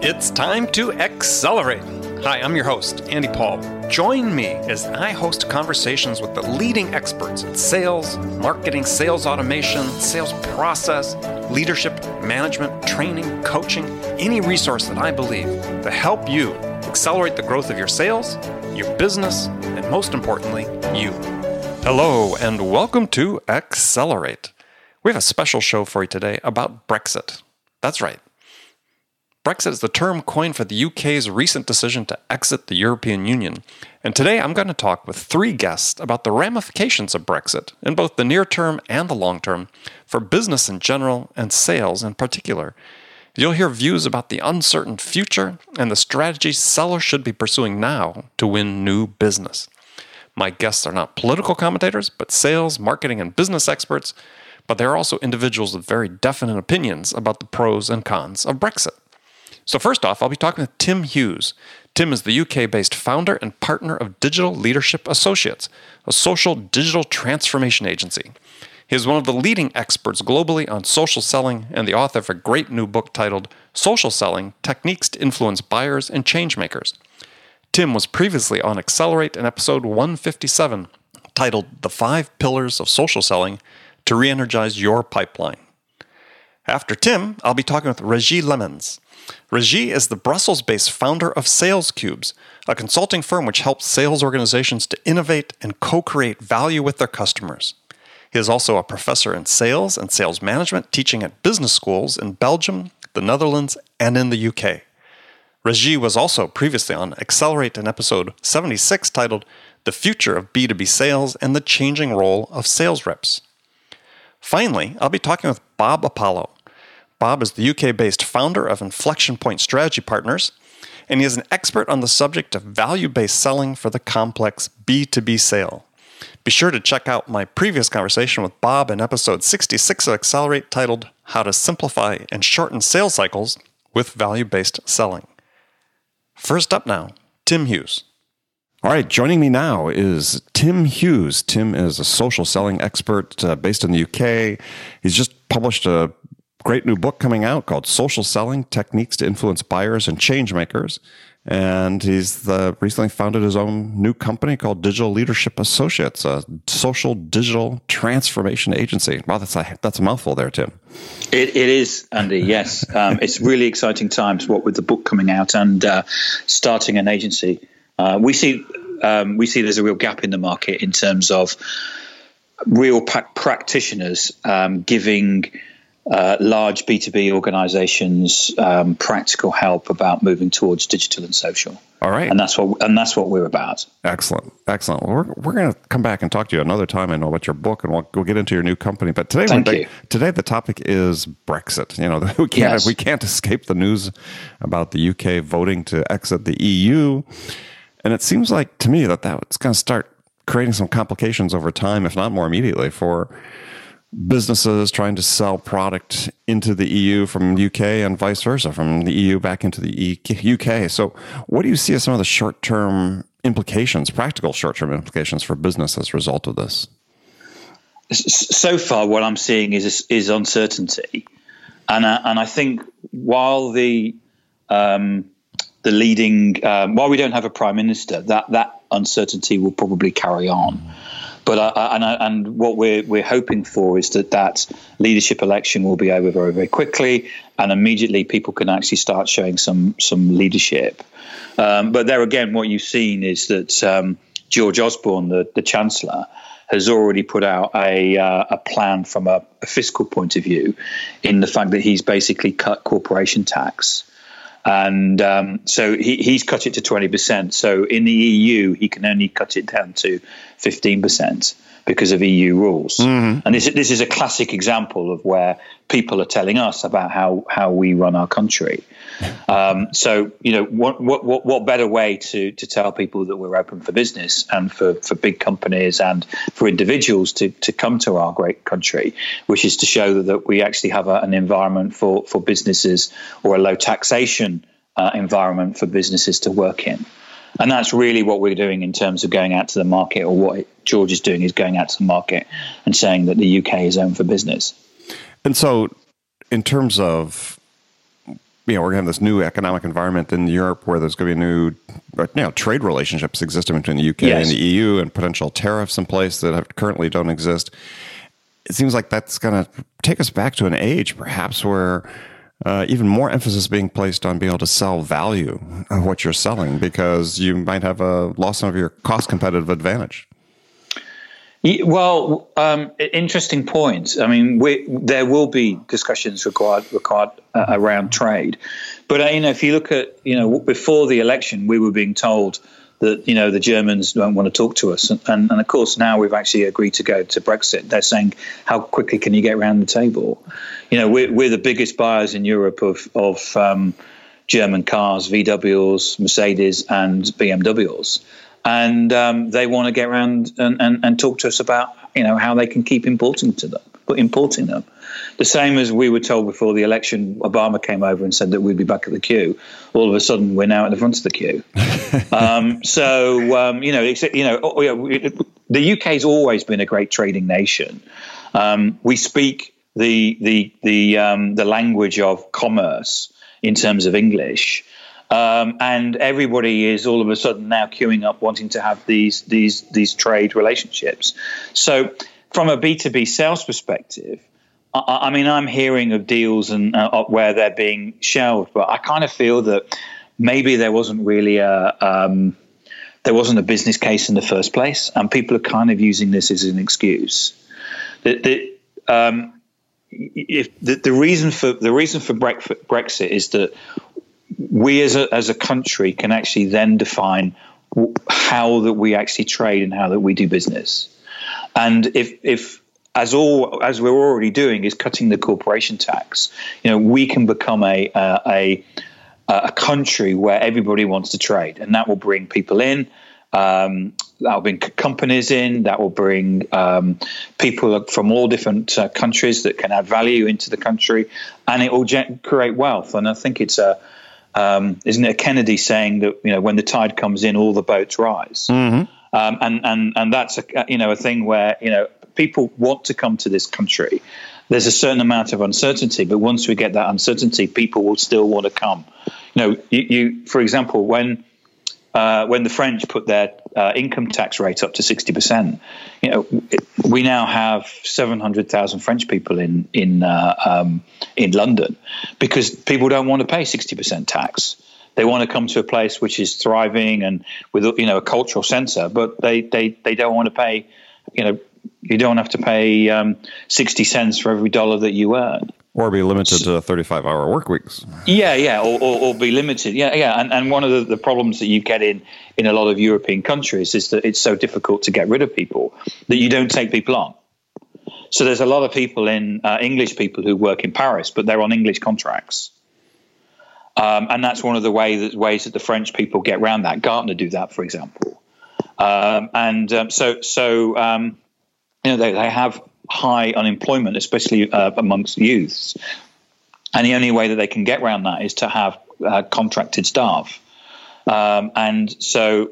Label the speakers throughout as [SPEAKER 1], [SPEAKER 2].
[SPEAKER 1] It's time to accelerate. Hi, I'm your host, Andy Paul. Join me as I host conversations with the leading experts in sales, marketing, sales automation, sales process, leadership, management, training, coaching, any resource that I believe to help you accelerate the growth of your sales, your business, and most importantly, you. Hello, and welcome to Accelerate. We have a special show for you today about Brexit. That's right. Brexit is the term coined for the UK's recent decision to exit the European Union. And today I'm going to talk with three guests about the ramifications of Brexit in both the near term and the long term for business in general and sales in particular. You'll hear views about the uncertain future and the strategies sellers should be pursuing now to win new business. My guests are not political commentators, but sales, marketing, and business experts, but they are also individuals with very definite opinions about the pros and cons of Brexit. So, first off, I'll be talking with Tim Hughes. Tim is the UK based founder and partner of Digital Leadership Associates, a social digital transformation agency. He is one of the leading experts globally on social selling and the author of a great new book titled Social Selling Techniques to Influence Buyers and Changemakers. Tim was previously on Accelerate in episode 157, titled The Five Pillars of Social Selling to Re Energize Your Pipeline. After Tim, I'll be talking with Regis Lemmens. Regis is the Brussels based founder of Sales Cubes, a consulting firm which helps sales organizations to innovate and co create value with their customers. He is also a professor in sales and sales management, teaching at business schools in Belgium, the Netherlands, and in the UK. Regis was also previously on Accelerate in episode 76 titled The Future of B2B Sales and the Changing Role of Sales Reps. Finally, I'll be talking with Bob Apollo. Bob is the UK based founder of Inflection Point Strategy Partners, and he is an expert on the subject of value based selling for the complex B2B sale. Be sure to check out my previous conversation with Bob in episode 66 of Accelerate titled How to Simplify and Shorten Sales Cycles with Value Based Selling. First up now, Tim Hughes. All right, joining me now is Tim Hughes. Tim is a social selling expert uh, based in the UK. He's just published a great new book coming out called Social Selling Techniques to Influence Buyers and Changemakers. And he's the, recently founded his own new company called Digital Leadership Associates, a social digital transformation agency. Wow, that's a, that's a mouthful there, Tim.
[SPEAKER 2] It, it is, Andy, yes. Um, it's really exciting times, what with the book coming out and uh, starting an agency. Uh, we see um, we see there's a real gap in the market in terms of real practitioners um, giving uh, large B2B organizations um, practical help about moving towards digital and social.
[SPEAKER 1] All right.
[SPEAKER 2] And that's what and that's what we're about.
[SPEAKER 1] Excellent. Excellent. Well, we're we're going to come back and talk to you another time. Know about your book and we'll, we'll get into your new company. But today,
[SPEAKER 2] Thank you.
[SPEAKER 1] today the topic is Brexit. You know, we can't
[SPEAKER 2] Yes.
[SPEAKER 1] we can't escape the news about the UK voting to exit the EU. And it seems like to me that that's going to start creating some complications over time, if not more immediately, for businesses trying to sell product into the EU from UK and vice versa, from the EU back into the UK. So, what do you see as some of the short term implications, practical short term implications for business as a result of this?
[SPEAKER 2] So far, what I'm seeing is is uncertainty, and I, and I think while the um, the leading um, while we don't have a prime minister, that that uncertainty will probably carry on. But I, and, I, and what we're we're hoping for is that that leadership election will be over very very quickly, and immediately people can actually start showing some some leadership. Um, but there again, what you've seen is that um, George Osborne, the the chancellor, has already put out a uh, a plan from a, a fiscal point of view, in the fact that he's basically cut corporation tax and um, so he, he's cut it to 20%. So in the EU, he can only cut it down to 15% because of EU rules. Mm-hmm. And this, this is a classic example of where people are telling us about how, how we run our country. Um, so, you know, what, what, what better way to, to tell people that we're open for business and for, for big companies and for individuals to, to come to our great country, which is to show that, that we actually have a, an environment for, for businesses or a low taxation uh, environment for businesses to work in. And that's really what we're doing in terms of going out to the market, or what George is doing is going out to the market and saying that the UK is open for business.
[SPEAKER 3] And so, in terms of you know, we're going to have this new economic environment in Europe where there's going to be new, you know, trade relationships existing between the UK yes. and the EU and potential tariffs in place that have, currently don't exist. It seems like that's going to take us back to an age, perhaps, where uh, even more emphasis being placed on being able to sell value of what you're selling because you might have a loss of your cost competitive advantage.
[SPEAKER 2] Well, um, interesting point. I mean, we, there will be discussions required required uh, around trade, but uh, you know, if you look at you know before the election, we were being told that you know the Germans don't want to talk to us, and, and, and of course now we've actually agreed to go to Brexit. They're saying, how quickly can you get around the table? You know, we're, we're the biggest buyers in Europe of of um, German cars, VWs, Mercedes, and BMWs and um, they want to get around and, and, and talk to us about you know how they can keep importing to them, importing them. The same as we were told before the election, Obama came over and said that we'd be back at the queue. All of a sudden, we're now at the front of the queue. um, so um, you know, you know, oh, yeah, the UK has always been a great trading nation. Um, we speak the the the um, the language of commerce in terms of English. Um, and everybody is all of a sudden now queuing up, wanting to have these these these trade relationships. So, from a B two B sales perspective, I, I, mean, I'm hearing of deals and uh, where they're being shelved, but I kind of feel that maybe there wasn't really a um, there wasn't a business case in the first place, and people are kind of using this as an excuse. That, that um, if the, the, reason for the reason for Brexit is that we as a, as a country can actually then define how that we actually trade and how that we do business. And if if as all as we're already doing is cutting the corporation tax, you know, we can become a a a country where everybody wants to trade, and that will bring people in. Um, that will bring companies in. That will bring um, people from all different uh, countries that can add value into the country, and it will gen- create wealth. And I think it's a um, isn't it Kennedy saying that you know when the tide comes in, all the boats rise, mm-hmm. Um, and and and that's a you know a thing where you know people want to come to this country. There's a certain amount of uncertainty, but once we get that uncertainty, people will still want to come. You know, you, you for example, when uh, when the French put their uh, income tax rate up to 60%, you know, we now have 700,000 French people in in uh, um, in London because people don't want to pay 60% tax. They want to come to a place which is thriving and with you know a cultural center, but they they they don't want to pay, you know, you don't have to pay um, 60 cents for every dollar that you earn.
[SPEAKER 3] Or be limited to 35 hour work weeks.
[SPEAKER 2] Yeah, yeah, or, or, or be limited. Yeah, yeah. And, and one of the, the, problems that you get in, in a lot of European countries is that it's so difficult to get rid of people that you don't take people on. So there's a lot of people in uh, English people who work in Paris, but they're on English contracts. Um, and that's one of the way that, ways that the French people get around that. Gartner do that, for example. Um, and um, so, so um, you know, they, they have high unemployment, especially uh, amongst youths. And the only way that they can get around that is to have uh, contracted staff. Um, and so,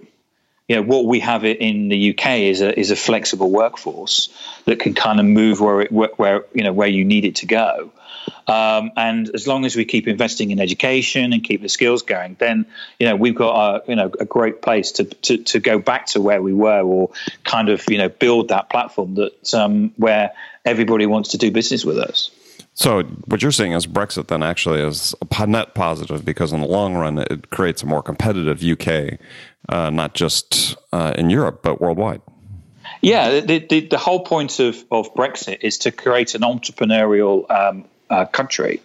[SPEAKER 2] you know, what we have in the UK is a is a flexible workforce that can kind of move where it where you know where you need it to go. Um, and as long as we keep investing in education and keep the skills going, then you know we've got a you know a great place to to, to go back to where we were, or kind of you know build that platform that um, where everybody wants to do business with us.
[SPEAKER 3] So what you're saying is Brexit then actually is a net positive because in the long run it creates a more competitive UK, uh, not just uh, in Europe but worldwide.
[SPEAKER 2] Yeah, the, the, the, whole point of, of Brexit is to create an entrepreneurial um, uh, country,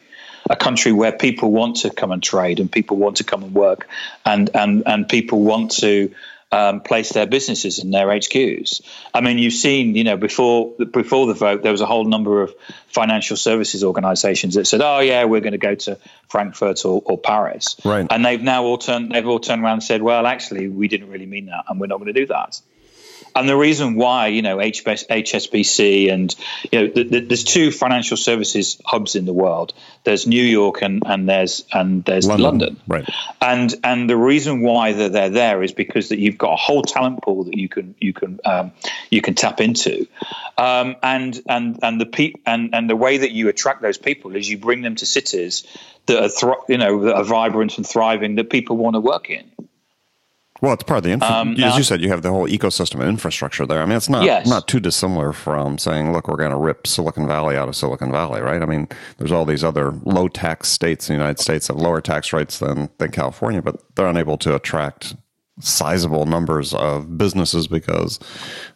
[SPEAKER 2] a country where people want to come and trade and people want to come and work, and and and people want to um, place their businesses in their HQs. I mean, you've seen, you know, before before the vote, there was a whole number of financial services organisations that said, "Oh, yeah, we're going to go to Frankfurt or, or Paris,"
[SPEAKER 3] right?
[SPEAKER 2] And they've now all turned they've all turned around and said, "Well, actually, we didn't really mean that, and we're not going to do that." And the reason why, you know, HSBC and, you know, the, the, there's two financial services hubs in the world. There's New York and, and there's and there's London. London.
[SPEAKER 3] Right.
[SPEAKER 2] And and the reason why they're, they're there is because that you've got a whole talent pool that you can you can um, you can tap into, um, and and and the pe- and and the way that you attract those people is you bring them to cities that are thro- you know that are vibrant and thriving that people want to work in.
[SPEAKER 3] Well, it's part of the infra- um, as you said, you have the whole ecosystem of infrastructure there. I mean, it's not yes. not too dissimilar from saying, "Look, we're going to rip Silicon Valley out of Silicon Valley," right? I mean, there's all these other low tax states in the United States that have lower tax rates than than California, but they're unable to attract sizable numbers of businesses because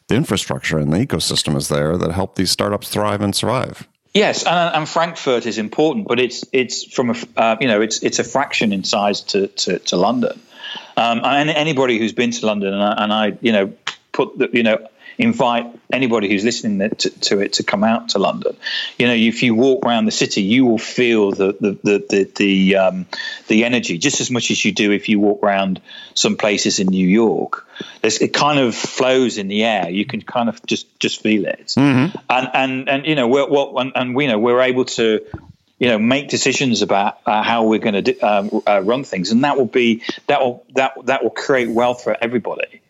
[SPEAKER 3] the infrastructure and the ecosystem is there that help these startups thrive and survive.
[SPEAKER 2] Yes, and, and Frankfurt is important, but it's it's from a uh, you know it's it's a fraction in size to to, to London. Um, and anybody who's been to London, and I, and I you know, put the, you know, invite anybody who's listening to, to, it to come out to London. You know, if you walk around the city, you will feel the the the the the, um, the energy just as much as you do if you walk around some places in New York. There's, it kind of flows in the air. You can kind of just just feel it. Mm-hmm. And and and you know, we're, what and, and we know we're able to you know make decisions about uh, how we're going to um, uh, run things. And that will be that will that that will create wealth for everybody.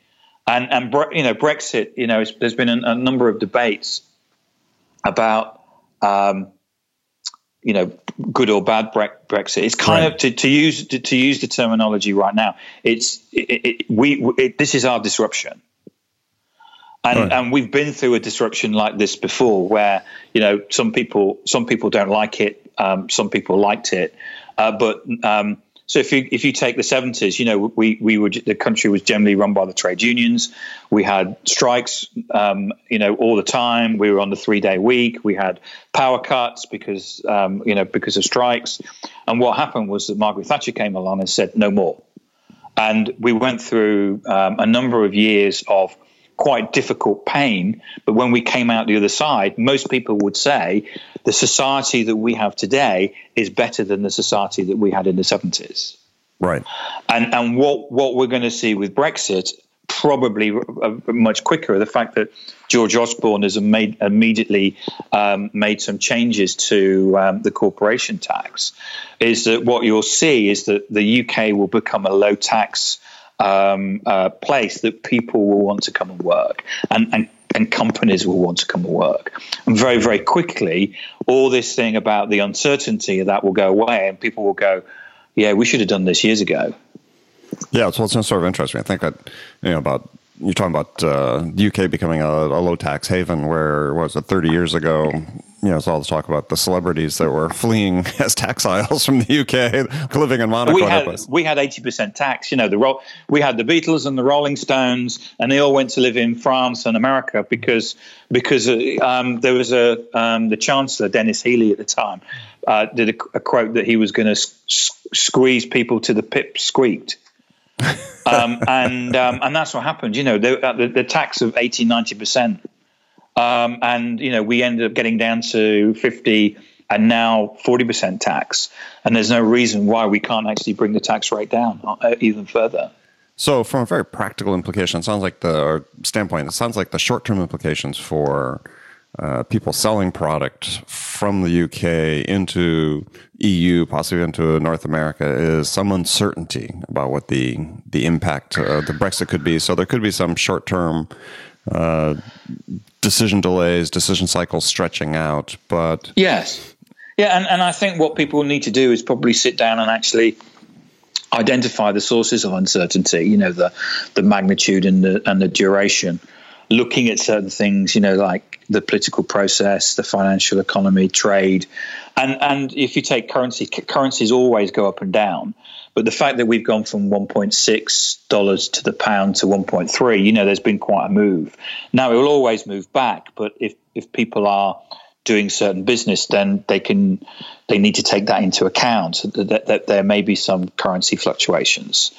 [SPEAKER 2] And and you know brexit you know there's been a, a, number of debates about um, you know good or bad brexit. It's kind right. of to, to use to, to, use the terminology right now it's it, it, we it, this is our disruption and, right. and we've been through a disruption like this before where you know some people some people don't like it um, some people liked it, uh, but um, so if you if you take the seventies, you know we we were the country was generally run by the trade unions. We had strikes, um, you know, all the time. We were on the three day week. We had power cuts because um, you know because of strikes. And what happened was that Margaret Thatcher came along and said no more. And we went through um, a number of years of quite difficult pain. But when we came out the other side, most people would say the society that we have today is better than the society that we had in the 70s.
[SPEAKER 3] Right.
[SPEAKER 2] And and what what we're going to see with Brexit probably much quicker the fact that George Osborne has made immediately um, made some changes to um, the corporation tax is that what you'll see is that the UK will become a low tax um, uh, place that people will want to come and work and, and and companies will want to come and work. And very, very quickly, all this thing about the uncertainty that will go away, and people will go, "Yeah, we should have done this years ago."
[SPEAKER 3] Yeah, it's, well, it's sort of interesting. I think that you know about you're talking about uh, the UK becoming a, a, low tax haven, where was it 30 years ago? You know, it's all the talk about the celebrities that were fleeing as tax exiles from the UK, living in Monaco.
[SPEAKER 2] We had we had 80 percent tax. You know, the we had the Beatles and the Rolling Stones, and they all went to live in France and America because because um, there was a um, the Chancellor Denis Healey at the time uh, did a, a, quote that he was going to squeeze people to the pip squeaked um, and um, and that's what happened. You know, the, uh, the, the tax of 80, 90 percent, um, and you know we ended up getting down to fifty and now forty percent tax. And there's no reason why we can't actually bring the tax rate down uh, even further.
[SPEAKER 3] So, from a very practical implication, it sounds like the standpoint, it sounds like the short term implications for uh, people selling product from the UK into EU, possibly into North America, is some uncertainty about what the the impact of the Brexit could be. So there could be some short term uh, decision delays, decision cycles stretching out. But
[SPEAKER 2] yes, Yeah, and, and I think what people need to do is probably sit down and actually identify the sources of uncertainty. You know, the the magnitude and the and the duration. Looking at certain things, you know, like the political process, the financial economy, trade, and and if you take currency, currencies always go up and down. But the fact that we've gone from 1.6 dollars to the pound to 1.3, you know, there's been quite a move. Now it will always move back, but if if people are doing certain business, then they can they need to take that into account that, that there may be some currency fluctuations.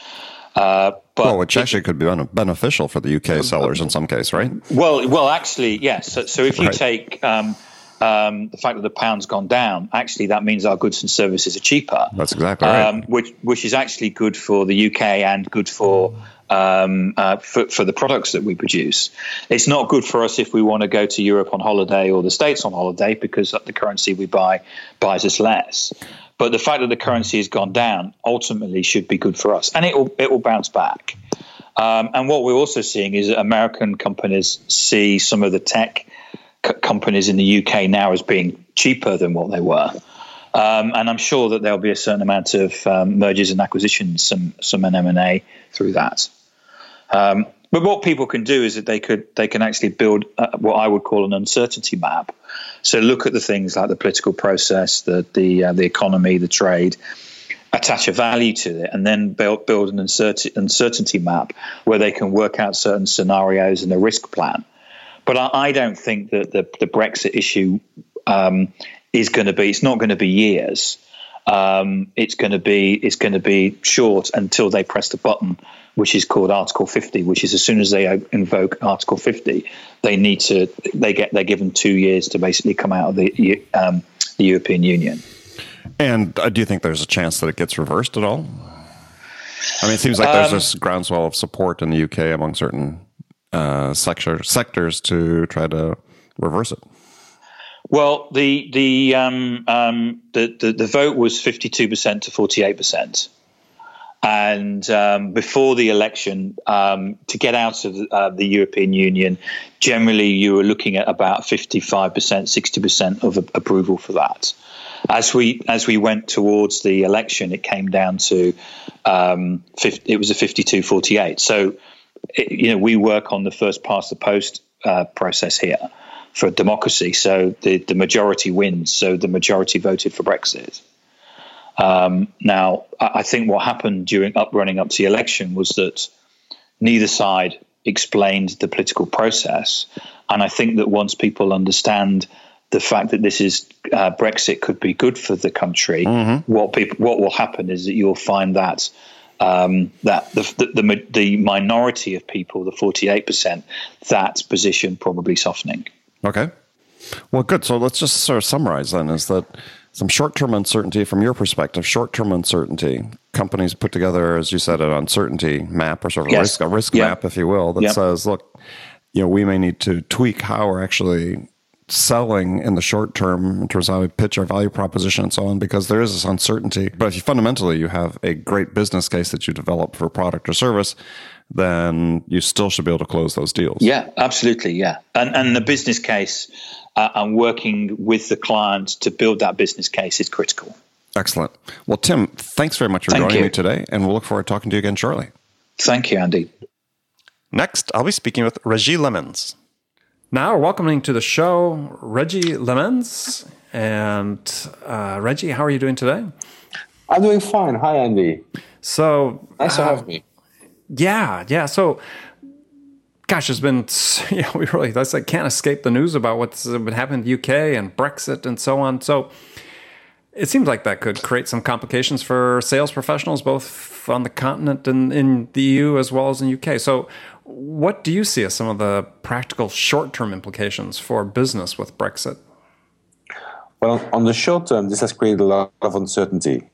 [SPEAKER 3] Uh, but well, which actually could be beneficial for the UK sellers in some case, right?
[SPEAKER 2] Well, well, actually, yes. So, so if you right. take um, um, the fact that the pound's gone down, actually, that means our goods and services are cheaper.
[SPEAKER 3] That's exactly right. Um,
[SPEAKER 2] which, which is actually good for the UK and good for um, uh, for, for, the products that we produce. It's not good for us if we want to go to Europe on holiday or the States on holiday because the currency we buy buys us less. But the fact that the currency has gone down ultimately should be good for us, and it will it will bounce back. Um, and what we're also seeing is that American companies see some of the tech c- companies in the UK now as being cheaper than what they were. Um, and I'm sure that there'll be a certain amount of um, mergers and acquisitions, some some M and A through that. Um, but what people can do is that they could they can actually build uh, what I would call an uncertainty map. So look at the things like the political process, the the uh, the economy, the trade, attach a value to it, and then build build an uncertainty map where they can work out certain scenarios and a risk plan. But I, I don't think that the the Brexit issue um, is going to be. It's not going to be years. Um, it's going to be it's going to be short until they press the button which is called Article 50, which is as soon as they invoke Article 50, they need to they get they're given two years to basically come out of the um, the European Union.
[SPEAKER 3] And uh, do you think there's a chance that it gets reversed at all? I mean, it seems like there's um, this groundswell of support in the UK among certain uh, sector, sectors to try to reverse it.
[SPEAKER 2] Well, the the um, um, the, the, the vote was fifty two percent to forty eight percent. And um, before the election, um, to get out of uh, the European Union, generally you were looking at about 55%, 60% of approval for that. As we as we went towards the election, it came down to um, 50, it was a 52-48. So, it, you know, we work on the first past the post uh, process here for democracy. So the the majority wins. So the majority voted for Brexit. Um, now, I think what happened during up running up to the election was that neither side explained the political process, and I think that once people understand the fact that this is uh, Brexit could be good for the country, mm-hmm. what people what will happen is that you'll find that. Um, that the, the, the the minority of people, the forty eight percent, that position probably softening.
[SPEAKER 3] Okay, well, good. So let's just sort of summarize then: is that some short-term uncertainty from your perspective short-term uncertainty companies put together as you said an uncertainty map or sort of yes. a risk, a risk yep. map if you will that yep. says look you know we may need to tweak how we're actually selling in the short term in terms of how we pitch our value proposition and so on because there is this uncertainty but if you fundamentally you have a great business case that you develop for a product or service then you still should be able to close those deals
[SPEAKER 2] yeah absolutely yeah and and the business case uh, and working with the client to build that business case is critical.
[SPEAKER 3] Excellent. Well, Tim, thanks very much for Thank joining you. me today, and we'll look forward to talking to you again shortly.
[SPEAKER 2] Thank you, Andy.
[SPEAKER 1] Next, I'll be speaking with Regis Lemmens. Now, we're welcoming to the show Regis Lemmens. And uh, Regis, how are you doing today?
[SPEAKER 4] I'm doing fine. Hi, Andy.
[SPEAKER 1] So
[SPEAKER 4] nice uh, to have me.
[SPEAKER 1] Yeah, yeah. So gosh, there's been, know, we really, that's like can't escape the news about what's been happening in the UK and Brexit and so on. So it seems like that could create some complications for sales professionals, both on the continent and in the EU as well as in UK. So what do you see as some of the practical short-term implications for business with Brexit?
[SPEAKER 4] Well, on the short term, this has created a lot of uncertainty.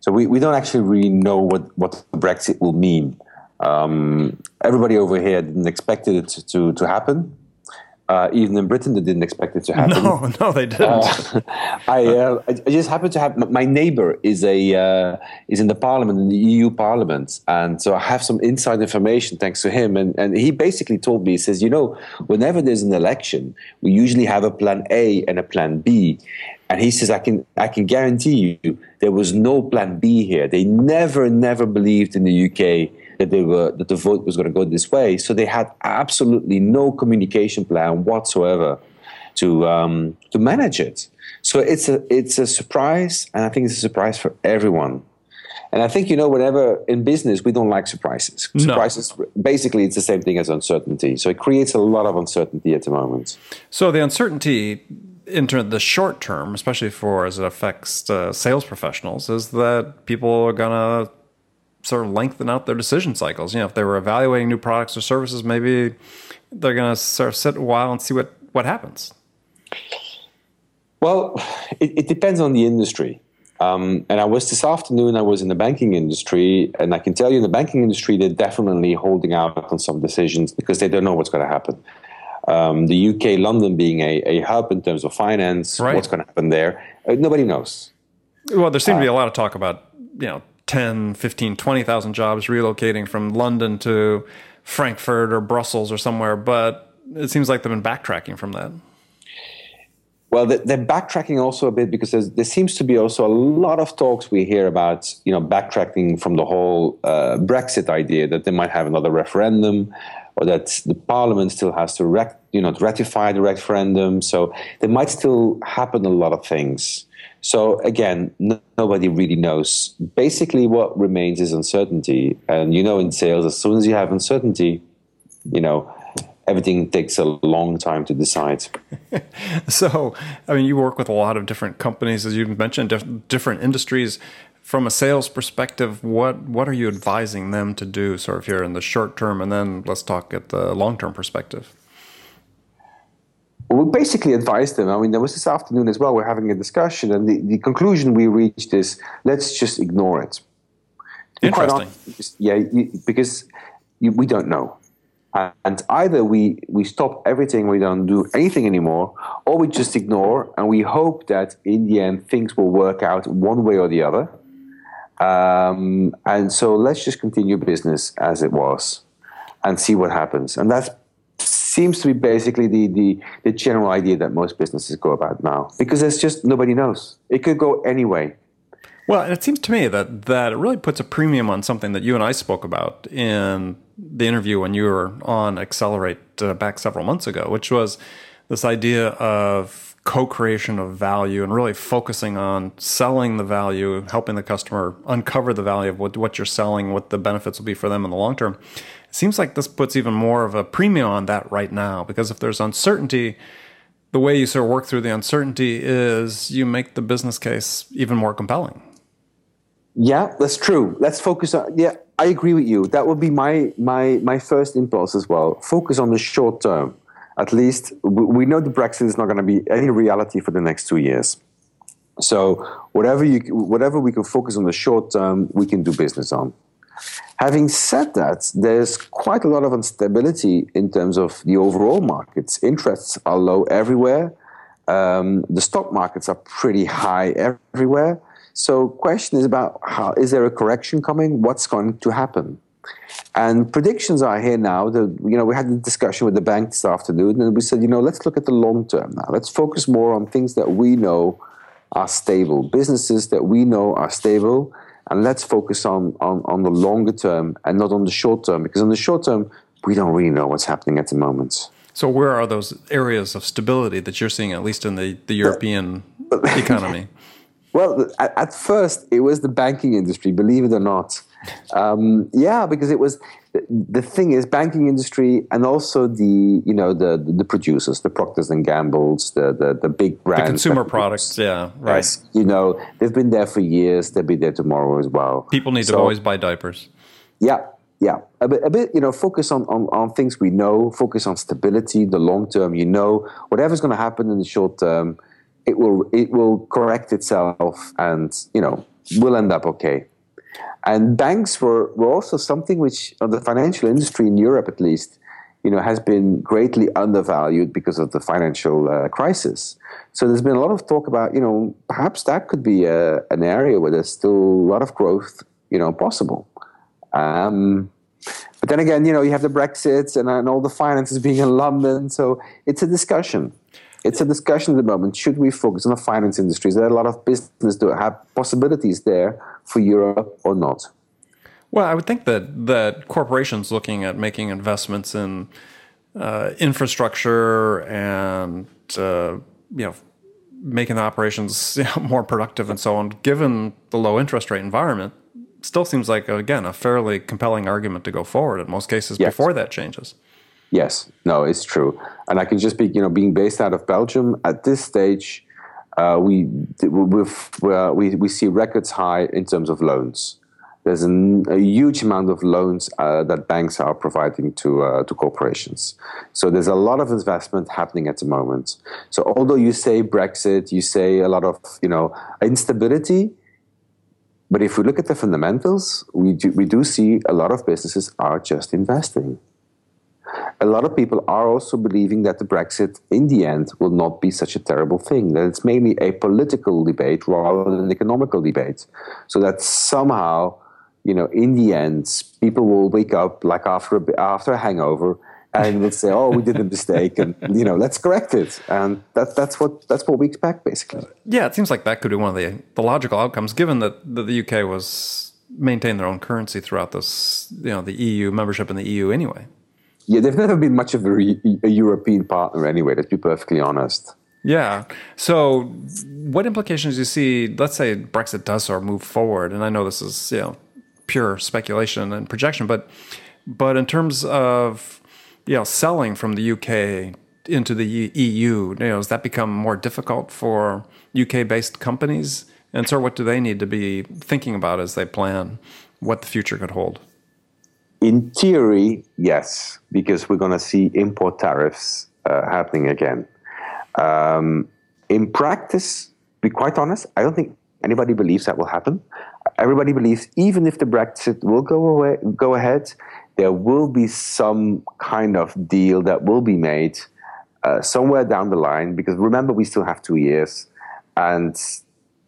[SPEAKER 4] So we, we don't actually really know what, what Brexit will mean. Um, everybody over here didn't expect it to, to happen. Uh, even in Britain, they didn't expect it to happen.
[SPEAKER 1] No, no, they didn't. Uh,
[SPEAKER 4] I, uh, I just happen to have my neighbor is a uh, is in the Parliament in the EU Parliament, and so I have some inside information thanks to him. And and he basically told me, he says, you know, whenever there's an election, we usually have a plan A and a plan B. And he says, I can I can guarantee you there was no plan B here. They never, never believed in the UK that they were that the vote was going to go this way. So they had absolutely no communication plan whatsoever to um, to manage it. So it's a it's a surprise, and I think it's a surprise for everyone. And I think you know, whenever in business we don't like surprises. No. Basically, it's the same thing as uncertainty. So it creates a lot of uncertainty at the moment.
[SPEAKER 1] So the uncertainty in the short term, especially for as it affects uh, sales professionals, is that people are gonna sort of lengthen out their decision cycles. You know, if they were evaluating new products or services, maybe they're going to sort of sit a while and see what, what happens.
[SPEAKER 4] Well, it, it depends on the industry. Um, and I was this afternoon, I was in the banking industry, and I can tell you in the banking industry, they're definitely holding out on some decisions because they don't know what's going to happen. Um, the UK, London being a, a, hub in terms of finance, right. what's going to happen there, uh, nobody knows.
[SPEAKER 1] Well, there seems uh, to be a lot of talk about, you know, 10, 15, 20,000 jobs relocating from London to Frankfurt or Brussels or somewhere, but it seems like they've been backtracking from that.
[SPEAKER 4] Well, they're backtracking also a bit because there seems to be also a lot of talks we hear about, you know, backtracking from the whole uh, Brexit idea that they might have another referendum, or that the Parliament still has to, rec- you know, ratify the referendum. So there might still happen a lot of things. So again, no, nobody really knows. Basically, what remains is uncertainty. And you know, in sales, as soon as you have uncertainty, you know, everything takes a long time to decide.
[SPEAKER 1] so, I mean, you work with a lot of different companies, as you mentioned, diff- different industries. From a sales perspective, what what are you advising them to do, sort of here in the short term, and then let's talk at the long term perspective
[SPEAKER 4] we basically advised them. I mean, there was this afternoon as well. We're having a discussion, and the, the conclusion we reached is let's just ignore it.
[SPEAKER 1] Interesting.
[SPEAKER 4] Honest, yeah, because we don't know. And either we, we stop everything, we don't do anything anymore, or we just ignore and we hope that in the end things will work out one way or the other. Um, and so let's just continue business as it was and see what happens. And that's seems to be basically the, the, the general idea that most businesses go about now because there's just nobody knows. It could go any way.
[SPEAKER 1] Well, it seems to me that that it really puts a premium on something that you and I spoke about in the interview when you were on Accelerate uh, back several months ago, which was this idea of co-creation of value and really focusing on selling the value, helping the customer uncover the value of what, what you're selling, what the benefits will be for them in the long term seems like this puts even more of a premium on that right now because if there's uncertainty, the way you sort of work through the uncertainty is you make the business case even more compelling.
[SPEAKER 4] Yeah, that's true. Let's focus on. Yeah, I agree with you. That would be my my my first impulse as well. Focus on the short term. At least we know the Brexit is not going to be any reality for the next two years. So whatever you whatever we can focus on the short term, we can do business on. Having said that, there's quite a lot of instability in terms of the overall markets. Interests are low everywhere. Um, the stock markets are pretty high everywhere. So, the question is about how is there a correction coming? What's going to happen? And predictions are here now. The, you know, we had a discussion with the bank this afternoon, and we said, you know, let's look at the long term now. Let's focus more on things that we know are stable, businesses that we know are stable, and let's focus on, on, on the longer term and not on the short term because in the short term we don't really know what's happening at the moment.
[SPEAKER 1] So where are those areas of stability that you're seeing at least in the, the european economy?
[SPEAKER 4] Well at, at, first it was the banking industry believe it or not. Um, yeah because it was the thing is banking industry and also the you know the the producers the procters and gambles the the, the big brands
[SPEAKER 1] the consumer products yeah right. yes,
[SPEAKER 4] you know they've been there for years they'll be there tomorrow as well.
[SPEAKER 1] People need so, to always buy diapers.
[SPEAKER 4] Yeah yeah. A bit, a bit you know focus on, on on things we know focus on stability the long term you know. Whatever's going to happen in the short term it will it will correct itself and you know we'll end up okay and banks were, were also something which, on the financial industry in Europe at least, you know, has been greatly undervalued because of the financial uh, crisis. So there's been a lot of talk about, you know, perhaps that could be a, an area where there's still a lot of growth, you know, possible. Um, but then again, you know, you have the Brexit and, and all the finances being in London. So it's a discussion. It's a discussion at the moment. Should we focus on the finance industries? There are a lot of business that have possibilities there for Europe or not.
[SPEAKER 1] Well, I would think that that corporations looking at making investments in uh, infrastructure and uh, you know making the operations you know, more productive and so on, given the low interest rate environment, still seems like again a fairly compelling argument to go forward in most cases yes. before that changes.
[SPEAKER 4] Yes, no, it's true, and I can just be you know being based out of Belgium at this stage. Uh, we, we we see records high in terms of loans. There's an, a huge amount of loans uh, that banks are providing to uh, to corporations. So there's a lot of investment happening at the moment. So although you say Brexit, you say a lot of you know instability, but if we look at the fundamentals, we do, we do see a lot of businesses are just investing. A lot of people are also believing that the Brexit, in the end, will not be such a terrible thing. That it's mainly a political debate rather than an economical debate. So that somehow, you know, in the end, people will wake up like after a, after a hangover and we'll say, "Oh, we did a mistake," and you know, let's correct it. And that, that's what that's what we expect, basically.
[SPEAKER 1] Yeah, it seems like that could be one of the the logical outcomes, given that, that the UK was maintained their own currency throughout this, you know, the EU membership in the EU anyway.
[SPEAKER 4] Yeah, they've never been much of a, a European partner anyway. Let's be perfectly honest.
[SPEAKER 1] Yeah. So, what implications do you see? Let's say Brexit does sort of move forward, and I know this is you know pure speculation and projection, but but in terms of you know, selling from the UK into the EU, you know, does that become more difficult for UK-based companies? And so, what do they need to be thinking about as they plan what the future could hold?
[SPEAKER 4] In theory, yes, because we're going to see import tariffs uh, happening again. Um, in practice, be quite honest, I don't think anybody believes that will happen. Everybody believes even if the Brexit will go away, go ahead, there will be some kind of deal that will be made uh, somewhere down the line because remember we still have two years and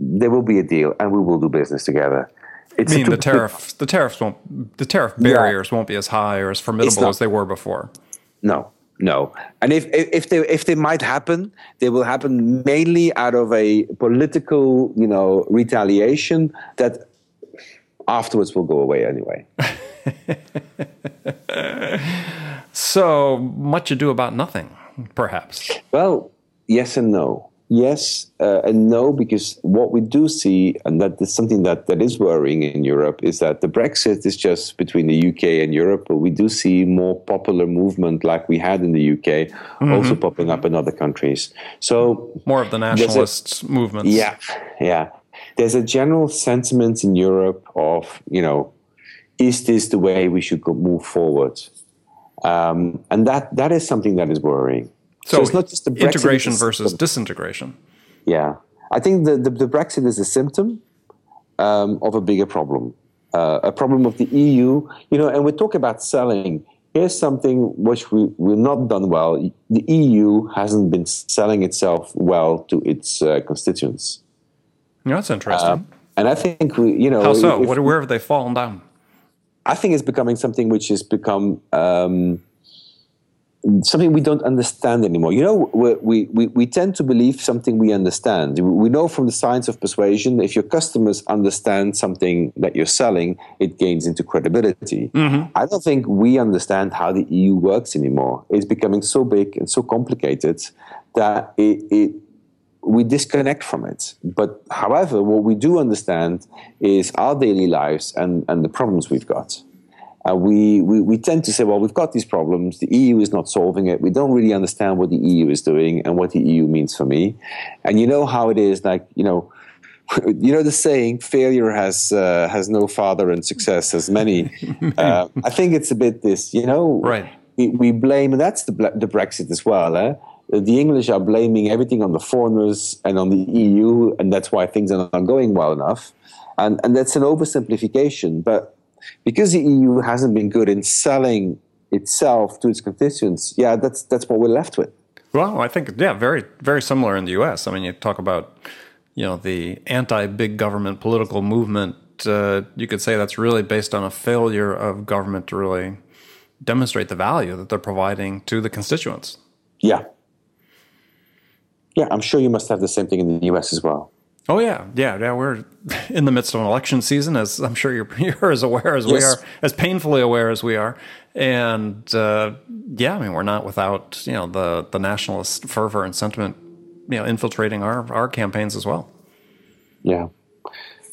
[SPEAKER 4] there will be a deal and we will do business together
[SPEAKER 1] it's I mean the tariff the tariffs won't the tariff barriers yeah. won't be as high or as formidable as they were before
[SPEAKER 4] no no and if if they if they might happen they will happen mainly out of a political you know retaliation that afterwards will go away anyway
[SPEAKER 1] so much ado about nothing, perhaps.
[SPEAKER 4] Well, yes and no. Yes uh, and no, because what we do see, and that is something that, that is worrying in Europe, is that the Brexit is just between the UK and Europe, but we do see more popular movement like we had in the UK, mm-hmm. also popping up in other countries. So
[SPEAKER 1] more of the nationalist a, movements.
[SPEAKER 4] Yeah, yeah. There's a general sentiment in Europe of you know is this the way we should go, move forward? Um, and that that is something that is worrying.
[SPEAKER 1] So, so it's not just the Brexit integration versus disintegration.
[SPEAKER 4] Yeah, I think the, the, the Brexit is a symptom um, of a bigger problem, uh, a problem of the EU. You know, and we talk about selling. Here's something which we we've not done well. The EU hasn't been selling itself well to its uh, constituents.
[SPEAKER 1] Yeah, that's interesting. Uh,
[SPEAKER 4] and I think we, you know,
[SPEAKER 1] how so? If, where have they fallen down?
[SPEAKER 4] I think it's becoming something which has become um, something we don't understand anymore. You know, we, we, we tend to believe something we understand. We know from the science of persuasion, if your customers understand something that you're selling, it gains into credibility. Mm-hmm. I don't think we understand how the EU works anymore. It's becoming so big and so complicated that it, it we disconnect from it. But however, what we do understand is our daily lives and, and the problems we've got. Uh, we, we, we tend to say, well, we've got these problems. The EU is not solving it. We don't really understand what the EU is doing and what the EU means for me. And you know how it is, like, you know, you know the saying, failure has uh, has no father and success has many. uh, I think it's a bit this, you know,
[SPEAKER 1] right.
[SPEAKER 4] We, we blame, and that's the, the Brexit as well. Eh? the English are blaming everything on the foreigners and on the EU, and that's why things are not going well enough. And, and that's an oversimplification. But because the EU hasn't been good in selling itself to its constituents, yeah, that's that's what we're left with.
[SPEAKER 1] Well, I think yeah, very very similar in the U.S. I mean, you talk about you know the anti-big government political movement. Uh, you could say that's really based on a failure of government to really demonstrate the value that they're providing to the constituents.
[SPEAKER 4] Yeah, yeah, I'm sure you must have the same thing in the U.S. as well.
[SPEAKER 1] Oh yeah, yeah, yeah. We're in the midst of an election season, as I'm sure you're, you're as aware as yes. we are, as painfully aware as we are. And uh, yeah, I mean, we're not without you know the the nationalist fervor and sentiment, you know, infiltrating our our campaigns as well.
[SPEAKER 4] Yeah.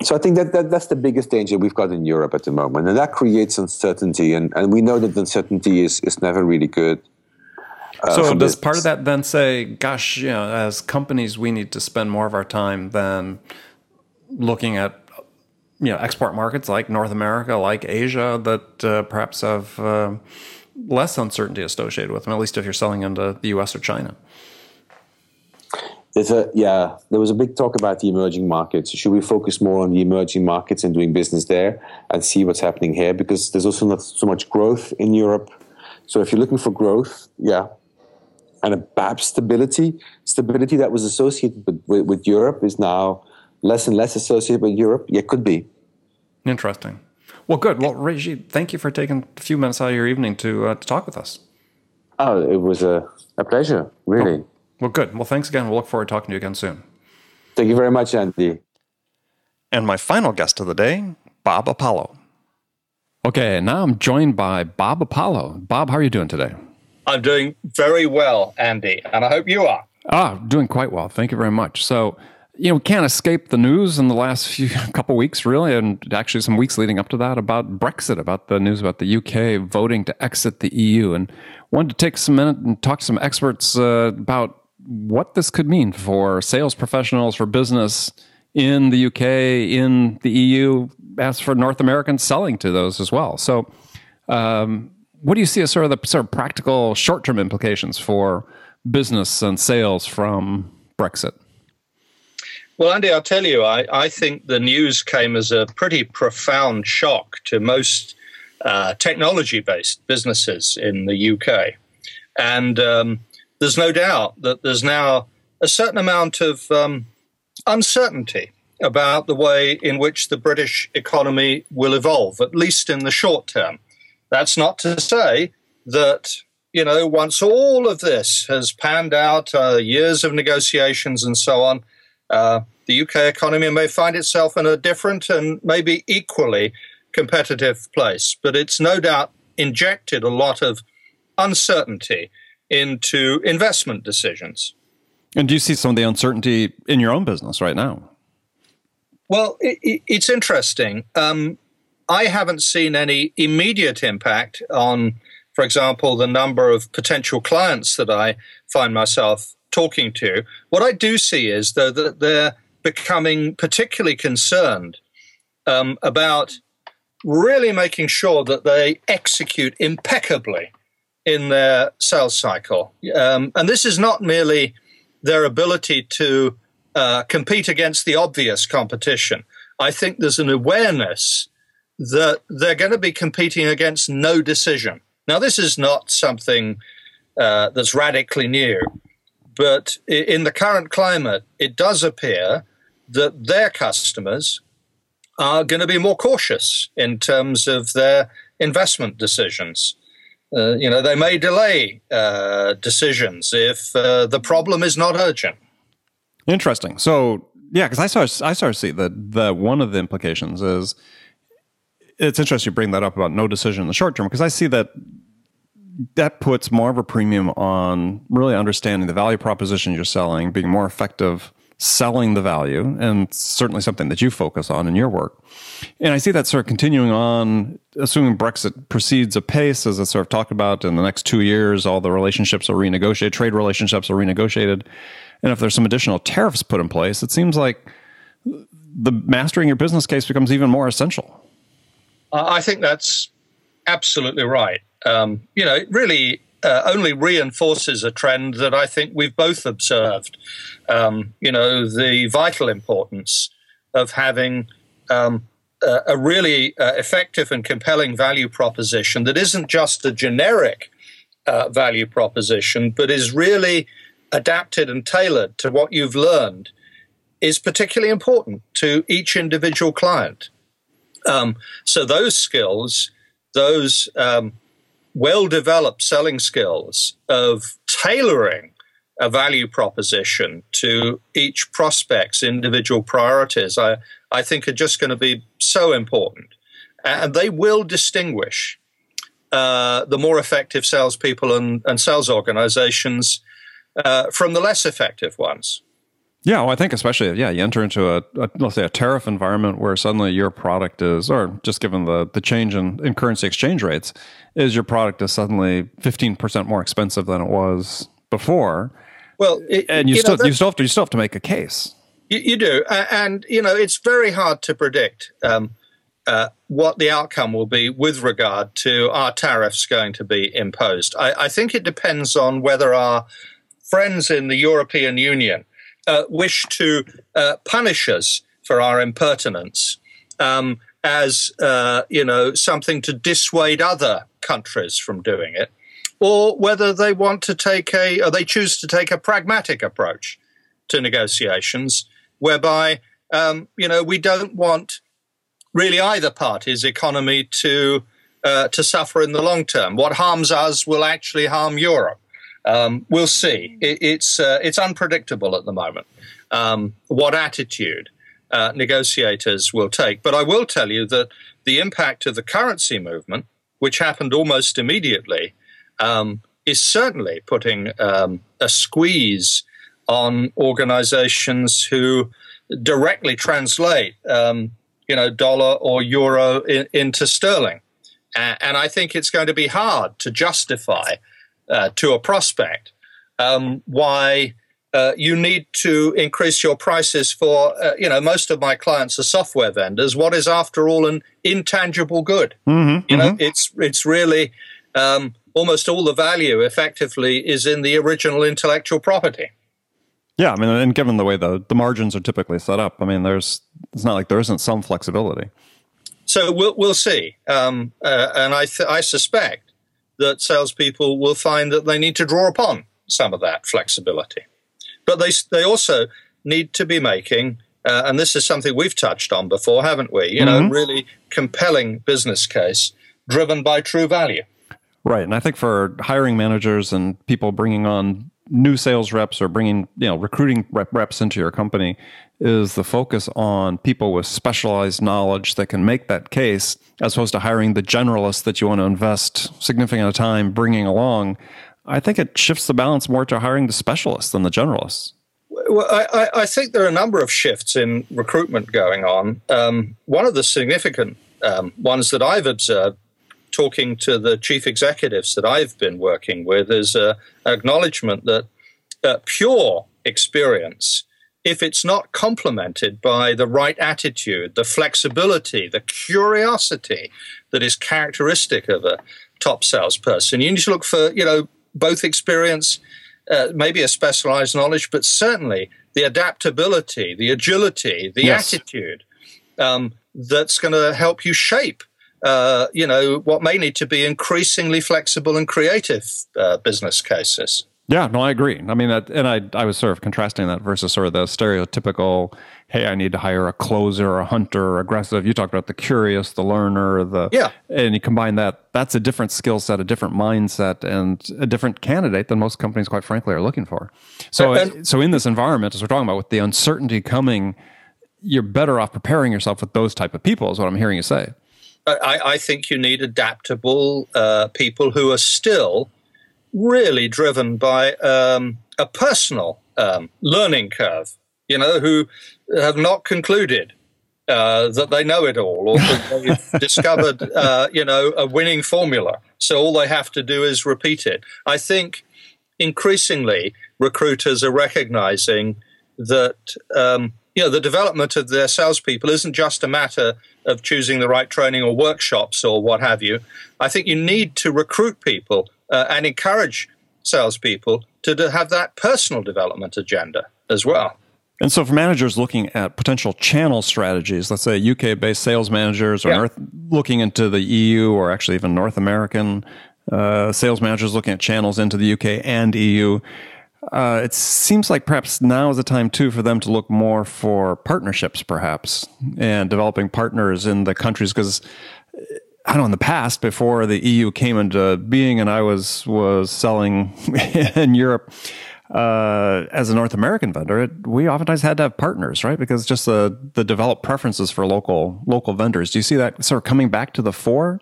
[SPEAKER 4] So I think that, that that's the biggest danger we've got in Europe at the moment, and that creates uncertainty. And, and we know that uncertainty is, is never really good.
[SPEAKER 1] Uh, so does part of that then say, gosh, you know, as companies, we need to spend more of our time than looking at you know export markets like North America, like Asia, that uh, perhaps have uh, less uncertainty associated with them. At least if you're selling into the U.S. or China.
[SPEAKER 4] There's a yeah. There was a big talk about the emerging markets. Should we focus more on the emerging markets and doing business there and see what's happening here? Because there's also not so much growth in Europe. So if you're looking for growth, yeah, and a perhaps stability, stability that was associated with, with, with Europe is now less and less associated with Europe. Yeah, could be.
[SPEAKER 1] Interesting. Well, good. Well, Regis, thank you for taking a few minutes out of your evening to, uh, to talk with us.
[SPEAKER 4] Oh, it was a, a pleasure, really.
[SPEAKER 1] Oh, well, good. Well, thanks again. We'll look forward to talking to you again soon.
[SPEAKER 4] Thank you very much, Andy.
[SPEAKER 1] And my final guest of the day, Bob Apollo. Okay, now I'm joined by Bob Apollo. Bob, how are you doing today?
[SPEAKER 5] I'm doing very well, Andy, and I hope you are.
[SPEAKER 1] Ah, doing quite well. Thank you very much. So, you know, we can't escape the news in the last few couple weeks, really, and actually some weeks leading up to that about Brexit, about the news about the UK voting to exit the EU, and wanted to take some minute and talk to some experts uh, about what this could mean for sales professionals, for business in the UK, in the EU, as for North Americans selling to those as well. So, um, what do you see as sort of the sort of practical short-term implications for business and sales from Brexit?
[SPEAKER 5] Well, Andy, I'll tell you, I, I think the news came as a pretty profound shock to most uh, technology based businesses in the UK. And um, there's no doubt that there's now a certain amount of um, uncertainty about the way in which the British economy will evolve, at least in the short term. That's not to say that you know, once all of this has panned out, uh, years of negotiations and so on, uh, the UK economy may find itself in a different and maybe equally competitive place. But it's no doubt injected a lot of uncertainty into investment decisions.
[SPEAKER 1] And do you see some of the uncertainty in your own business right now?
[SPEAKER 5] Well, it, it's interesting. Um, I haven't seen any immediate impact on for example, the number of potential clients that I find myself talking to, what I do see is though that they're becoming particularly concerned um, about really making sure that they execute impeccably in their sales cycle. Um, and this is not merely their ability to uh, compete against the obvious competition. I think there's an awareness that they're going to be competing against no decision. Now, this is not something uh, that's radically new, but in the current climate, it does appear that their customers are going to be more cautious in terms of their investment decisions. Uh, you know, they may delay uh, decisions if uh, the problem is not urgent.
[SPEAKER 1] Interesting. So, yeah, because I started, I to see that the one of the implications is it's interesting you bring that up about no decision in the short term because I see that that puts more of a premium on really understanding the value proposition you're selling, being more effective selling the value, and certainly something that you focus on in your work. And I see that sort of continuing on, assuming Brexit proceeds apace, as I sort of talked about in the next two years, all the relationships are renegotiated, trade relationships are renegotiated. And if there's some additional tariffs put in place, it seems like the mastering your business case becomes even more essential.
[SPEAKER 5] I think that's absolutely right. Um, you know, it really uh, only reinforces a trend that I think we've both observed. Um, you know, the vital importance of having um, uh, a really uh, effective and compelling value proposition that isn't just a generic uh, value proposition, but is really adapted and tailored to what you've learned, is particularly important to each individual client. Um, so those skills, those um, well developed selling skills of tailoring a value proposition to each prospect's individual priorities, I, I think are just going to be so important. And they will distinguish uh, the more effective salespeople and, and sales organizations uh, from the less effective ones.
[SPEAKER 1] Yeah, well, I think especially yeah, you enter into a, a, let's say a tariff environment where suddenly your product is, or just given the the change in, in currency exchange rates, is your product is suddenly fifteen percent more expensive than it was before.
[SPEAKER 5] Well,
[SPEAKER 1] it, and you, you still know, you still have to you still have to make a case.
[SPEAKER 5] You, you do, and you know it's very hard to predict um, uh, what the outcome will be with regard to our tariffs going to be imposed. I, I think it depends on whether our friends in the European Union uh, wish to uh, punish us for our impertinence um, as uh, you know something to dissuade other countries from doing it, or whether they want to take a or they choose to take a pragmatic approach to negotiations, whereby um, you know we don't want really either party's economy to uh, to suffer in the long term. What harms us will actually harm Europe. Um, we'll see. It, it's uh, it's unpredictable at the moment. Um, what attitude uh, negotiators will take, but I will tell you that the impact of the currency movement, which happened almost immediately, um, is certainly putting um, a squeeze on organizations who directly translate, um, you know, dollar or euro in, into sterling. and I think it's going to be hard to justify uh, to a prospect, um, why uh, you need to increase your prices for, uh, you know, most of my clients are software vendors. What is, after all, an intangible good?
[SPEAKER 1] Mm-hmm,
[SPEAKER 5] you know, mm-hmm. it's it's really um, almost all the value, effectively, is in the original intellectual property.
[SPEAKER 1] Yeah, I mean, and given the way the, the margins are typically set up, I mean, there's it's not like there isn't some flexibility.
[SPEAKER 5] So we'll we'll see, um, uh, and I th- I suspect that salespeople will find that they need to draw upon some of that flexibility. But they, they also need to be making, uh, and this is something we've touched on before, haven't we? You mm-hmm. know, really compelling business case driven by true value.
[SPEAKER 1] Right. And I think for hiring managers and people bringing on new sales reps or bringing, you know, recruiting rep reps into your company, is the focus on people with specialized knowledge that can make that case, as opposed to hiring the generalist that you want to invest significant time bringing along. I think it shifts the balance more to hiring the specialists than the generalists.
[SPEAKER 5] Well, I, I think there are a number of shifts in recruitment going on. Um, one of the significant um, ones that I've observed talking to the chief executives that I've been working with is an acknowledgement that uh, pure experience if it's not complemented by the right attitude, the flexibility, the curiosity that is characteristic of a top salesperson. You need to look for, you know, both experience, uh, maybe a specialized knowledge, but certainly the adaptability, the agility, the yes. attitude um, that's going to help you shape. Uh, you know what may need to be increasingly flexible and creative uh, business cases.
[SPEAKER 1] Yeah, no, I agree. I mean, that, and I, I was sort of contrasting that versus sort of the stereotypical, hey, I need to hire a closer, a hunter, aggressive. You talked about the curious, the learner, the
[SPEAKER 5] yeah,
[SPEAKER 1] and you combine that. That's a different skill set, a different mindset, and a different candidate than most companies, quite frankly, are looking for. So, and, so in this environment, as we're talking about, with the uncertainty coming, you're better off preparing yourself with those type of people. Is what I'm hearing you say.
[SPEAKER 5] I, I think you need adaptable uh, people who are still really driven by um, a personal um, learning curve, you know, who have not concluded uh, that they know it all or that they've discovered, uh, you know, a winning formula. So all they have to do is repeat it. I think increasingly recruiters are recognizing that, um, you know, the development of their salespeople isn't just a matter of choosing the right training or workshops or what have you. I think you need to recruit people uh, and encourage salespeople to, to have that personal development agenda as well.
[SPEAKER 1] And so, for managers looking at potential channel strategies, let's say UK based sales managers or yeah. North, looking into the EU or actually even North American uh, sales managers looking at channels into the UK and EU, uh, it seems like perhaps now is the time too for them to look more for partnerships, perhaps, and developing partners in the countries because. I don't know in the past before the EU came into being and I was was selling in Europe uh, as a North American vendor, it, we oftentimes had to have partners, right? Because just the the developed preferences for local local vendors. Do you see that sort of coming back to the fore?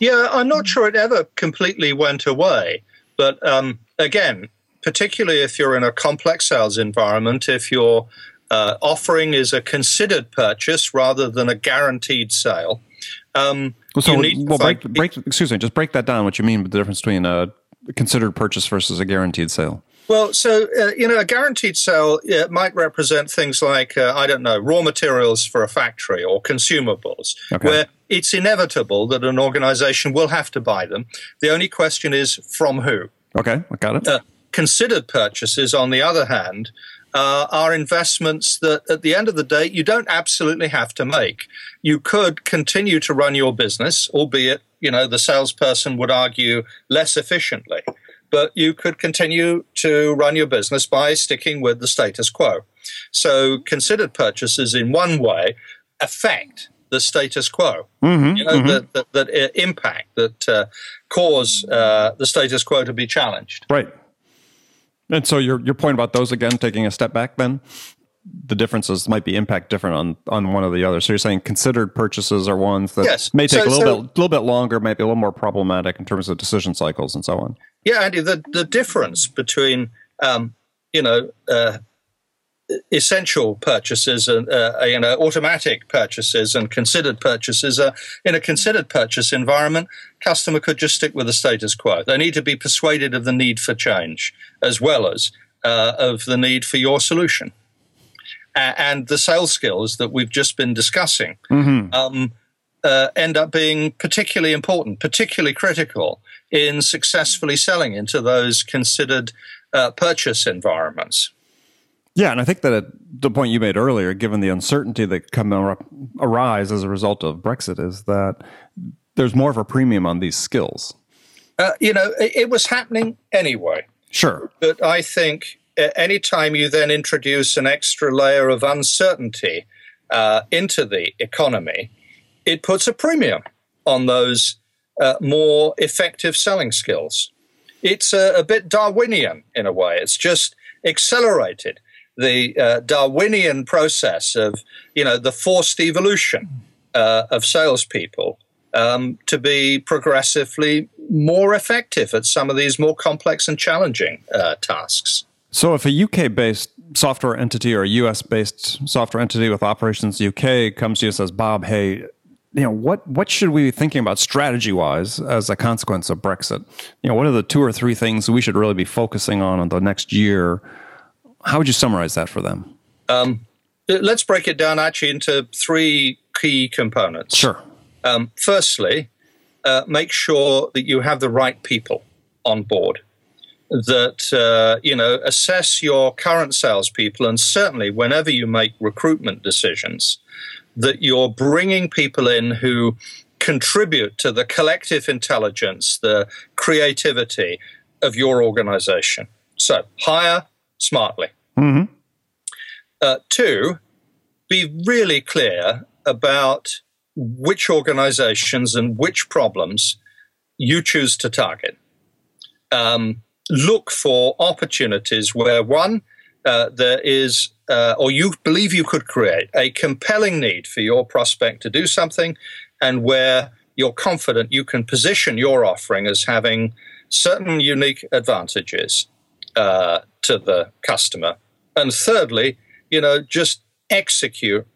[SPEAKER 5] Yeah, I'm not sure it ever completely went away, but um, again, particularly if you're in a complex sales environment, if your uh, offering is a considered purchase rather than a guaranteed sale. Um,
[SPEAKER 1] so, well, break, break, excuse me, just break that down. What you mean with the difference between a considered purchase versus a guaranteed sale?
[SPEAKER 5] Well, so uh, you know, a guaranteed sale uh, might represent things like uh, I don't know, raw materials for a factory or consumables, okay. where it's inevitable that an organization will have to buy them. The only question is from who.
[SPEAKER 1] Okay, I got it.
[SPEAKER 5] Considered purchases, on the other hand, uh, are investments that at the end of the day you don't absolutely have to make. You could continue to run your business, albeit you know the salesperson would argue less efficiently but you could continue to run your business by sticking with the status quo. So, considered purchases in one way affect the status quo, mm-hmm, you know, mm-hmm. that, that, that, impact, that uh, cause uh, the status quo to be challenged.
[SPEAKER 1] Right. And so, your, your point about those again, taking a step back then? the differences might be impact different on on one or the other. So you're saying considered purchases are ones that yes. may take so, a little so, bit little bit longer, might be a little more problematic in terms of decision cycles and so on.
[SPEAKER 5] Yeah, Andy, the the difference between um, you know uh, essential purchases and uh, you know automatic purchases and considered purchases uh, in a considered purchase environment customer could just stick with the status quo they need to be persuaded of the need for change as well as uh, of the need for your solution and the sales skills that we've just been discussing mm-hmm. um, uh, end up being particularly important, particularly critical in successfully selling into those considered uh, purchase environments.
[SPEAKER 1] Yeah, and I think that the point you made earlier, given the uncertainty that come arise as a result of Brexit, is that there's more of a premium on these skills.
[SPEAKER 5] Uh, you know, it, it was happening anyway.
[SPEAKER 1] Sure.
[SPEAKER 5] But I think any time you then introduce an extra layer of uncertainty uh, into the economy, it puts a premium on those uh, more effective selling skills. It's a, a, bit Darwinian in a way. It's just accelerated the uh, Darwinian process of, you know, the forced evolution uh, of salespeople um, to be progressively more effective at some of these more complex and challenging uh, tasks.
[SPEAKER 1] So, if a UK based software entity or a US based software entity with operations UK comes to you and says, Bob, hey, you know what what should we be thinking about strategy wise as a consequence of Brexit? You know, what are the two or three things we should really be focusing on in the next year? How would you summarize that for them? Um,
[SPEAKER 5] let's break it down actually into three key components.
[SPEAKER 1] Sure.
[SPEAKER 5] Um, firstly, uh, make sure that you have the right people on board that uh, you know assess your current salespeople, and certainly whenever you make recruitment decisions, that you're bringing people in who contribute to the collective intelligence, the creativity of your organization. So hire smartly. Mm-hmm. Uh, two, be really clear about which organizations and which problems you choose to target. Um, look for opportunities where one, uh, there is, uh, or you believe you could create a compelling need for your prospect to do something, and where you're confident you can position your offering as having certain unique advantages uh, to the customer. And thirdly, you know, just execute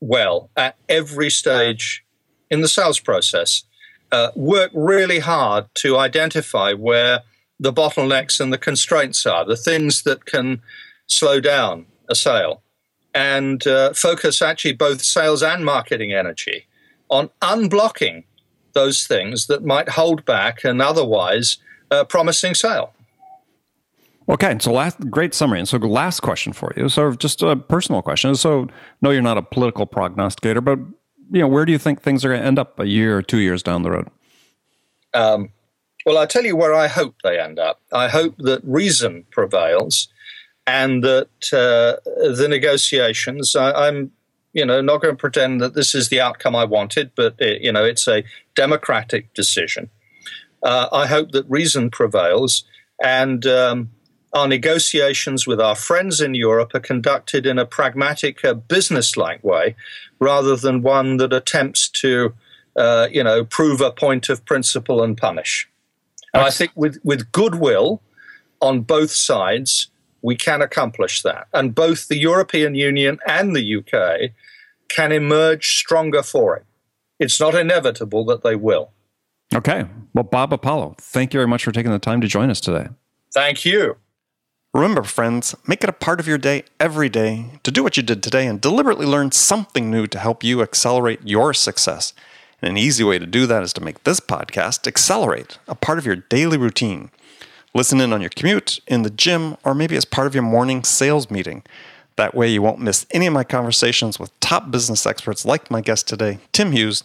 [SPEAKER 5] well at every stage in the sales process. Uh, work really hard to identify where the bottlenecks and the constraints are, the things that can slow down a sale, and uh, focus actually both sales and marketing energy on unblocking those things that might hold back an otherwise uh, promising sale.
[SPEAKER 1] Okay, so last great summary. And so last question for you. So just a personal question. So no, you're not a political prognosticator, but you know, where do you think things are going to end up a year or two years down the road?
[SPEAKER 5] Um, well, I'll tell you where I hope they end up. I hope that reason prevails and that uh, the negotiations, I, am you know, not going to pretend that this is the outcome I wanted, but, it, you know, it's a democratic decision. Uh, I hope that reason prevails and um, our negotiations with our friends in Europe are conducted in a pragmatic, uh, business-like way, rather than one that attempts to, uh, you know, prove a point of principle and punish. And I think with, with goodwill on both sides, we can accomplish that. And both the European Union and the UK can emerge stronger for it. It's not inevitable that they will.
[SPEAKER 1] Okay. Well, Bob Apollo, thank you very much for taking the time to join us today.
[SPEAKER 5] Thank you.
[SPEAKER 1] Remember, friends, make it a part of your day every day to do what you did today and deliberately learn something new to help you accelerate your success. And an easy way to do that is to make this podcast accelerate, a part of your daily routine. Listen in on your commute, in the gym, or maybe as part of your morning sales meeting. That way, you won't miss any of my conversations with top business experts like my guest today, Tim Hughes,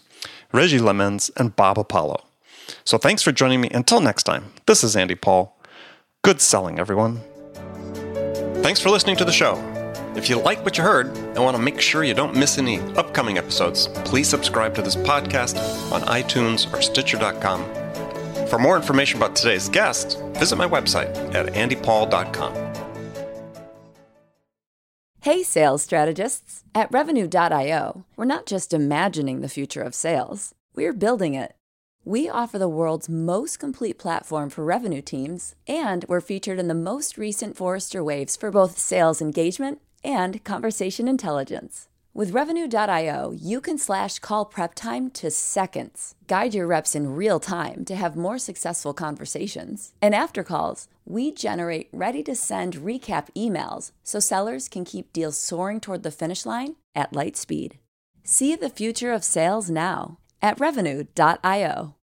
[SPEAKER 1] Regis Lemmens, and Bob Apollo. So thanks for joining me. Until next time, this is Andy Paul. Good selling, everyone. Thanks for listening to the show. If you like what you heard and want to make sure you don't miss any upcoming episodes, please subscribe to this podcast on iTunes or Stitcher.com. For more information about today's guest, visit my website at andypaul.com.
[SPEAKER 6] Hey, sales strategists. At Revenue.io, we're not just imagining the future of sales, we're building it. We offer the world's most complete platform for revenue teams, and we're featured in the most recent Forrester Waves for both sales engagement and conversation intelligence. With Revenue.io, you can slash call prep time to seconds, guide your reps in real time to have more successful conversations. And after calls, we generate ready to send recap emails so sellers can keep deals soaring toward the finish line at light speed. See the future of sales now at Revenue.io.